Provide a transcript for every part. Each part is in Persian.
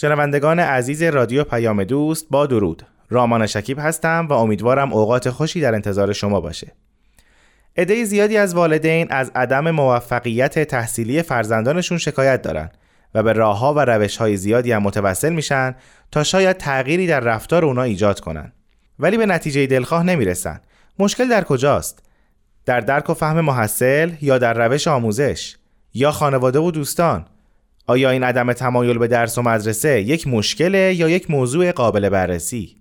شنوندگان عزیز رادیو پیام دوست با درود. رامان شکیب هستم و امیدوارم اوقات خوشی در انتظار شما باشه. عده زیادی از والدین از عدم موفقیت تحصیلی فرزندانشون شکایت دارن و به راهها و روشهای زیادی هم متوسل میشن تا شاید تغییری در رفتار اونا ایجاد کنن. ولی به نتیجه دلخواه نمی‌رسن. مشکل در کجاست؟ در درک و فهم محصل یا در روش آموزش؟ یا خانواده و دوستان؟ آیا این عدم تمایل به درس و مدرسه یک مشکله یا یک موضوع قابل بررسی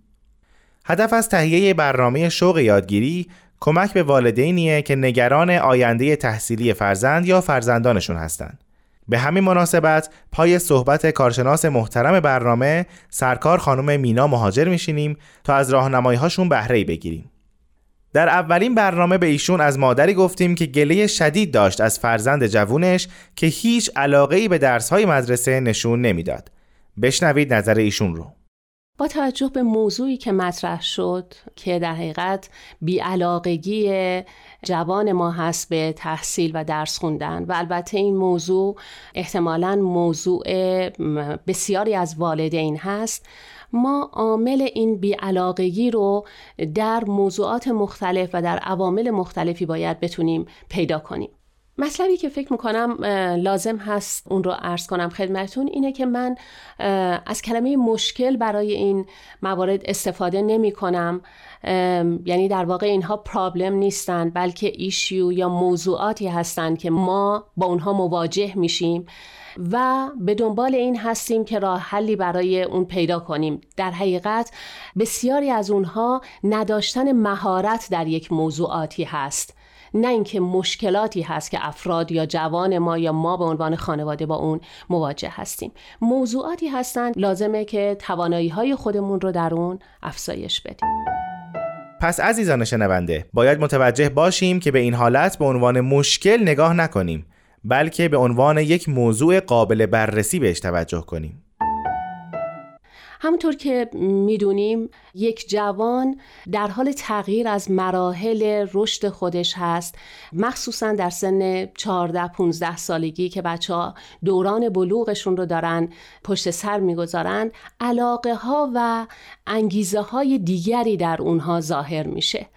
هدف از تهیه برنامه شوق یادگیری کمک به والدینیه که نگران آینده تحصیلی فرزند یا فرزندانشون هستند. به همین مناسبت پای صحبت کارشناس محترم برنامه سرکار خانم مینا مهاجر میشینیم تا از راهنمایی هاشون بهره بگیریم. در اولین برنامه به ایشون از مادری گفتیم که گله شدید داشت از فرزند جوونش که هیچ علاقه به درسهای مدرسه نشون نمی‌داد. بشنوید نظر ایشون رو. با توجه به موضوعی که مطرح شد که در حقیقت بیعلاقگی جوان ما هست به تحصیل و درس خوندن و البته این موضوع احتمالا موضوع بسیاری از والدین هست ما عامل این بیعلاقگی رو در موضوعات مختلف و در عوامل مختلفی باید بتونیم پیدا کنیم. مطلبی که فکر می‌کنم لازم هست اون رو عرض کنم خدمتون اینه که من از کلمه مشکل برای این موارد استفاده نمی کنم یعنی در واقع اینها پرابلم نیستند بلکه ایشیو یا موضوعاتی هستند که ما با اونها مواجه میشیم و به دنبال این هستیم که راه حلی برای اون پیدا کنیم. در حقیقت بسیاری از اونها نداشتن مهارت در یک موضوعاتی هست. نه اینکه مشکلاتی هست که افراد یا جوان ما یا ما به عنوان خانواده با اون مواجه هستیم. موضوعاتی هستند لازمه که توانایی های خودمون رو در اون افزایش بدیم. پس عزیزان شنونده باید متوجه باشیم که به این حالت به عنوان مشکل نگاه نکنیم بلکه به عنوان یک موضوع قابل بررسی بهش توجه کنیم. همونطور که می‌دونیم یک جوان در حال تغییر از مراحل رشد خودش هست. مخصوصا در سن 14 15 سالگی که بچه ها دوران بلوغشون رو دارن پشت سر می‌گذارن علاقه ها و انگیزه های دیگری در اونها ظاهر میشه.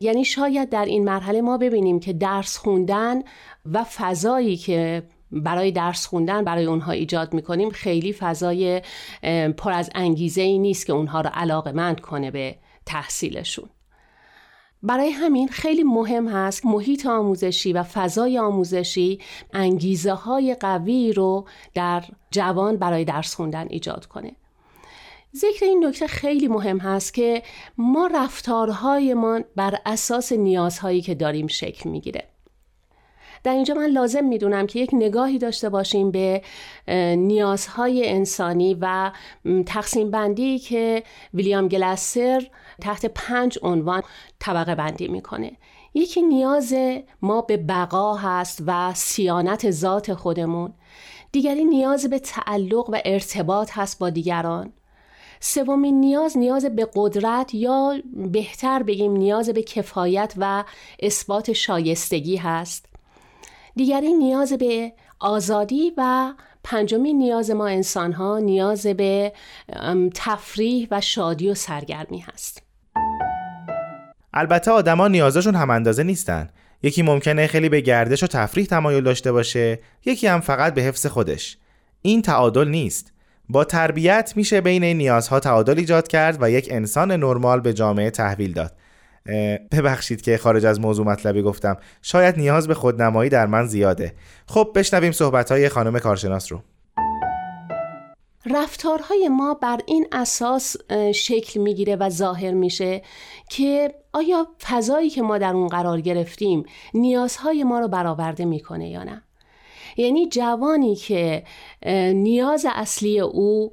یعنی شاید در این مرحله ما ببینیم که درس خوندن و فضایی که برای درس خوندن برای اونها ایجاد می‌کنیم. خیلی فضای پر از انگیزه ای نیست که اونها رو علاقه مند کنه به تحصیلشون. برای همین خیلی مهم هست محیط آموزشی و فضای آموزشی انگیزه های قوی رو در جوان برای درس خوندن ایجاد کنه. ذکر این نکته خیلی مهم هست که ما رفتارهایمان بر اساس نیازهایی که داریم شکل می‌گیره. در اینجا من لازم می‌دونم که یک نگاهی داشته باشیم به نیازهای انسانی و تقسیم بندی که ویلیام گلاسر تحت پنج عنوان طبقه بندی می‌کنه. یکی نیاز ما به بقا هست و سیانت ذات خودمون. دیگری نیاز به تعلق و ارتباط هست با دیگران. سومین نیاز نیاز به قدرت یا بهتر بگیم نیاز به کفایت و اثبات شایستگی هست. دیگری نیاز به آزادی و پنجمین نیاز ما انسان ها نیاز به تفریح و شادی و سرگرمی هست. البته آدما نیازشون هم اندازه نیستن. یکی ممکنه خیلی به گردش و تفریح تمایل داشته باشه یکی هم فقط به حفظ خودش. این تعادل نیست. با تربیت میشه بین این نیازها تعادل ایجاد کرد و یک انسان نرمال به جامعه تحویل داد. ببخشید که خارج از موضوع مطلبی گفتم. شاید نیاز به خودنمایی در من زیاده. خب بشنویم صحبتهای خانم کارشناس رو. رفتارهای ما بر این اساس شکل می‌گیره و ظاهر میشه که آیا فضایی که ما در اون قرار گرفتیم نیازهای ما رو برآورده می‌کنه یا نه؟ یعنی جوانی که نیاز اصلی او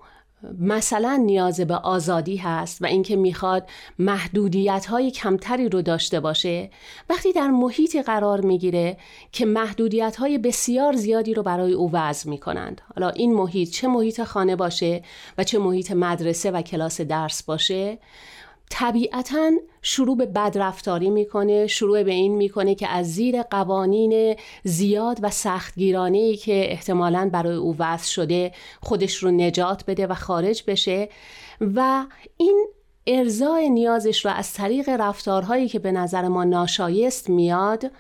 مثلا نیاز به آزادی هست و اینکه می‌خواد محدودیت های کمتری رو داشته باشه وقتی در محیطی قرار می‌گیره که محدودیت های بسیار زیادی رو برای او وضع می‌کنند. حالا این محیط چه محیط خانه باشه و چه محیط مدرسه و کلاس درس باشه؟ طبیعتا شروع به بدرفتاری می‌کنه شروع به این می‌کنه که از زیر قوانین زیاد و سختگیرانه ای که احتمالا برای او وضع شده خودش رو نجات بده و خارج بشه. و این ارزای نیازش رو از طریق رفتارهایی که به نظر ما ناشایست میاد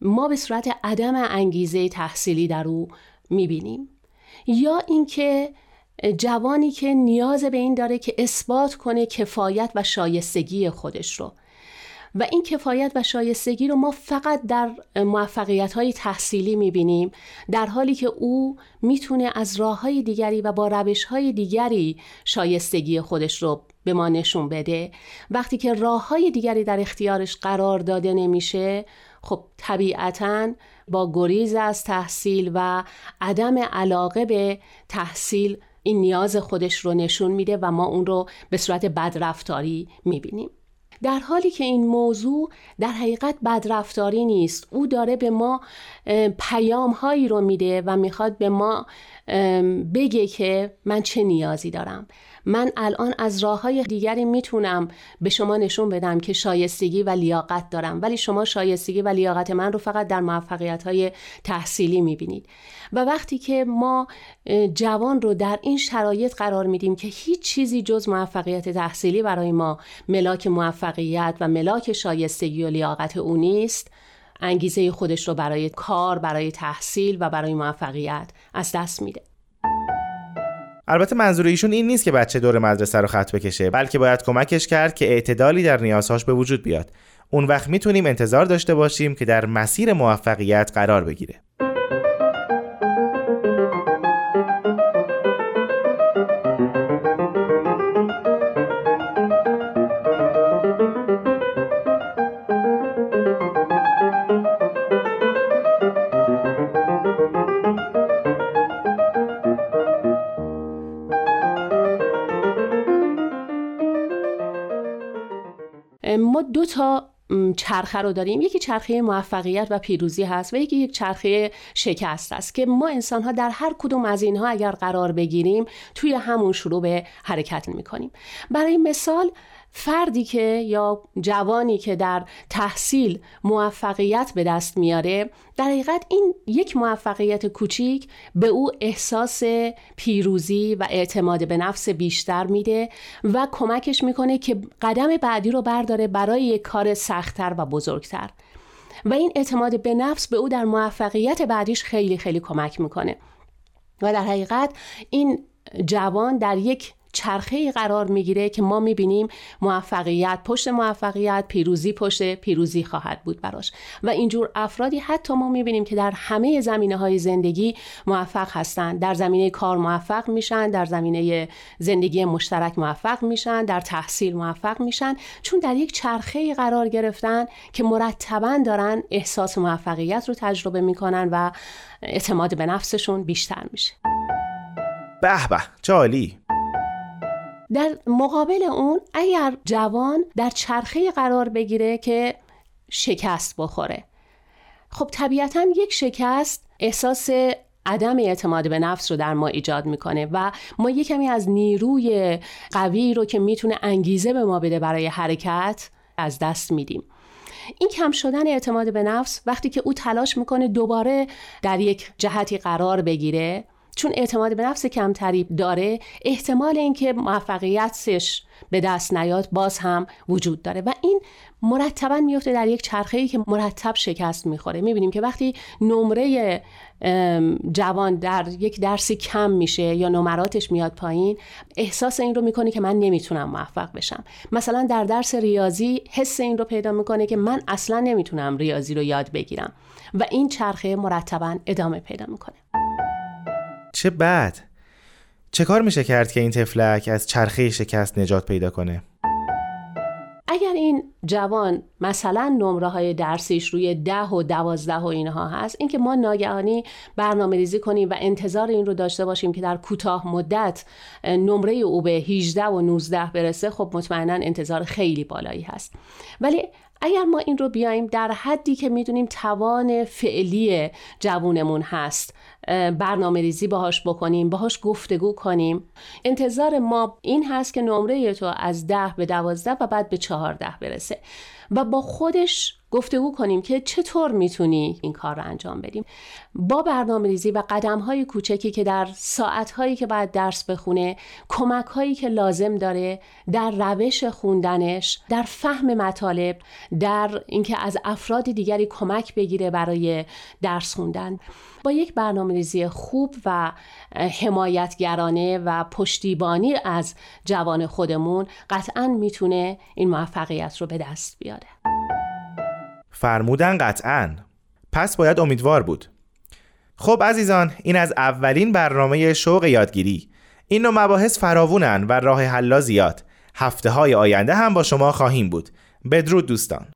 ما به صورت عدم انگیزه تحصیلی در او می‌بینیم. یا اینکه جوانی که نیاز به این داره که اثبات کنه کفایت و شایستگی خودش رو. و این کفایت و شایستگی رو ما فقط در موفقیت های تحصیلی می‌بینیم در حالی که او می‌تونه از راه های دیگری و با روش های دیگری شایستگی خودش رو به ما نشون بده. وقتی که راه های دیگری در اختیارش قرار داده نمیشه خب طبیعتا با گریز از تحصیل و عدم علاقه به تحصیل این نیاز خودش رو نشون میده و ما اون رو به صورت بدرفتاری می‌بینیم. در حالی که این موضوع در حقیقت بدرفتاری نیست او داره به ما پیام هایی رو میده و می‌خواد به ما بگه که من چه نیازی دارم. من الان از راه های دیگری می‌تونم به شما نشون بدم که شایستگی و لیاقت دارم ولی شما شایستگی و لیاقت من رو فقط در موفقیت های تحصیلی می‌بینید و وقتی که ما جوان رو در این شرایط قرار میدیم که هیچ چیزی جز موفقیت تحصیلی برای ما ملاک موفقیت و ملاک شایستگی و لیاقت او نیست انگیزه خودش رو برای کار، برای تحصیل و برای موفقیت از دست میده. البته منظور ایشون این نیست که بچه دور مدرسه رو خط بکشه بلکه باید کمکش کرد که اعتدالی در نیازهاش به وجود بیاد. اون وقت می‌تونیم انتظار داشته باشیم که در مسیر موفقیت قرار بگیره. دو تا چرخه رو داریم. یکی چرخه موفقیت و پیروزی هست و یکی یک چرخه شکست است که ما انسان ها در هر کدوم از اینها اگر قرار بگیریم توی همون شروع به حرکت می کنیم برای مثال فردی که یا جوانی که در تحصیل موفقیت به دست میاره در حقیقت این یک موفقیت کوچیک به او احساس پیروزی و اعتماد به نفس بیشتر میده و کمکش می‌کنه که قدم بعدی رو برداره برای یک کار سختتر و بزرگتر. و این اعتماد به نفس به او در موفقیت بعدیش خیلی خیلی کمک می‌کنه. و در حقیقت این جوان در یک چرخه قرار می‌گیره که ما می‌بینیم موفقیت پشت موفقیت پیروزی پشت پیروزی خواهد بود براش. و اینجور افرادی حتی ما می‌بینیم که در همه زمینه های زندگی موفق هستند. در زمینه کار موفق میشن در زمینه زندگی مشترک موفق میشن در تحصیل موفق میشن چون در یک چرخه قرار گرفتن که مرتبا دارن احساس موفقیت رو تجربه می‌کنن و اعتماد به نفسشون بیشتر میشه. به به چالی در مقابل اون اگر جوان در چرخه قرار بگیره که شکست بخوره. خب طبیعتا یک شکست احساس عدم اعتماد به نفس رو در ما ایجاد می‌کنه و ما یک کمی از نیروی قوی رو که می‌تونه انگیزه به ما بده برای حرکت از دست میدیم. این کم شدن اعتماد به نفس وقتی که او تلاش می‌کنه دوباره در یک جهتی قرار بگیره چون اعتماد به نفس کمتری داره احتمال اینکه موفقیتش به دست نیاد باز هم وجود داره و این مرتبا میفته در یک چرخه ای که مرتب شکست می‌خوره. می‌بینیم که وقتی نمره جوان در یک درسی کم میشه یا نمراتش میاد پایین احساس این رو می‌کنه که من نمی‌تونم موفق بشم. مثلا در درس ریاضی حس این رو پیدا می‌کنه که من اصلا نمی‌تونم ریاضی رو یاد بگیرم و این چرخه مرتبا ادامه پیدا می‌کنه. چه بد. چه کار میشه کرد که این تفلک از چرخه شکست نجات پیدا کنه؟ اگر این جوان مثلا نمره های درسیش روی ده و دوازده و اینها هست اینکه ما ناگهانی برنامه ریزی کنیم و انتظار این رو داشته باشیم که در کوتاه مدت نمره او به 18 و 19 برسه خب مطمئنا انتظار خیلی بالایی هست. ولی اگر ما این رو بیایم در حدی که می‌دونیم توان فعلی جوونمون هست برنامه ریزی باهاش بکنیم باهاش گفتگو کنیم انتظار ما این هست که نمره تو از ده به دوازده و بعد به چهارده برسه و با خودش گفتگو کنیم که چطور می‌تونی این کار رو انجام بدیم. با برنامه ریزی و قدم های کوچکی که در ساعت هایی که باید درس بخونه کمک هایی که لازم داره در روش خوندنش در فهم مطالب در اینکه از افراد دیگری کمک بگیره برای درس خوندن. با یک برنامه ریزی خوب و حمایتگرانه و پشتیبانی از جوان خودمون قطعا می‌تونه این موفقیت رو به دست بیاره. فرمودن قطعا. پس باید امیدوار بود. خب عزیزان این از اولین برنامه شوق یادگیری. این مباحث فراوونن و راه حلا زیاد. هفته های آینده هم با شما خواهیم بود. بدرود دوستان.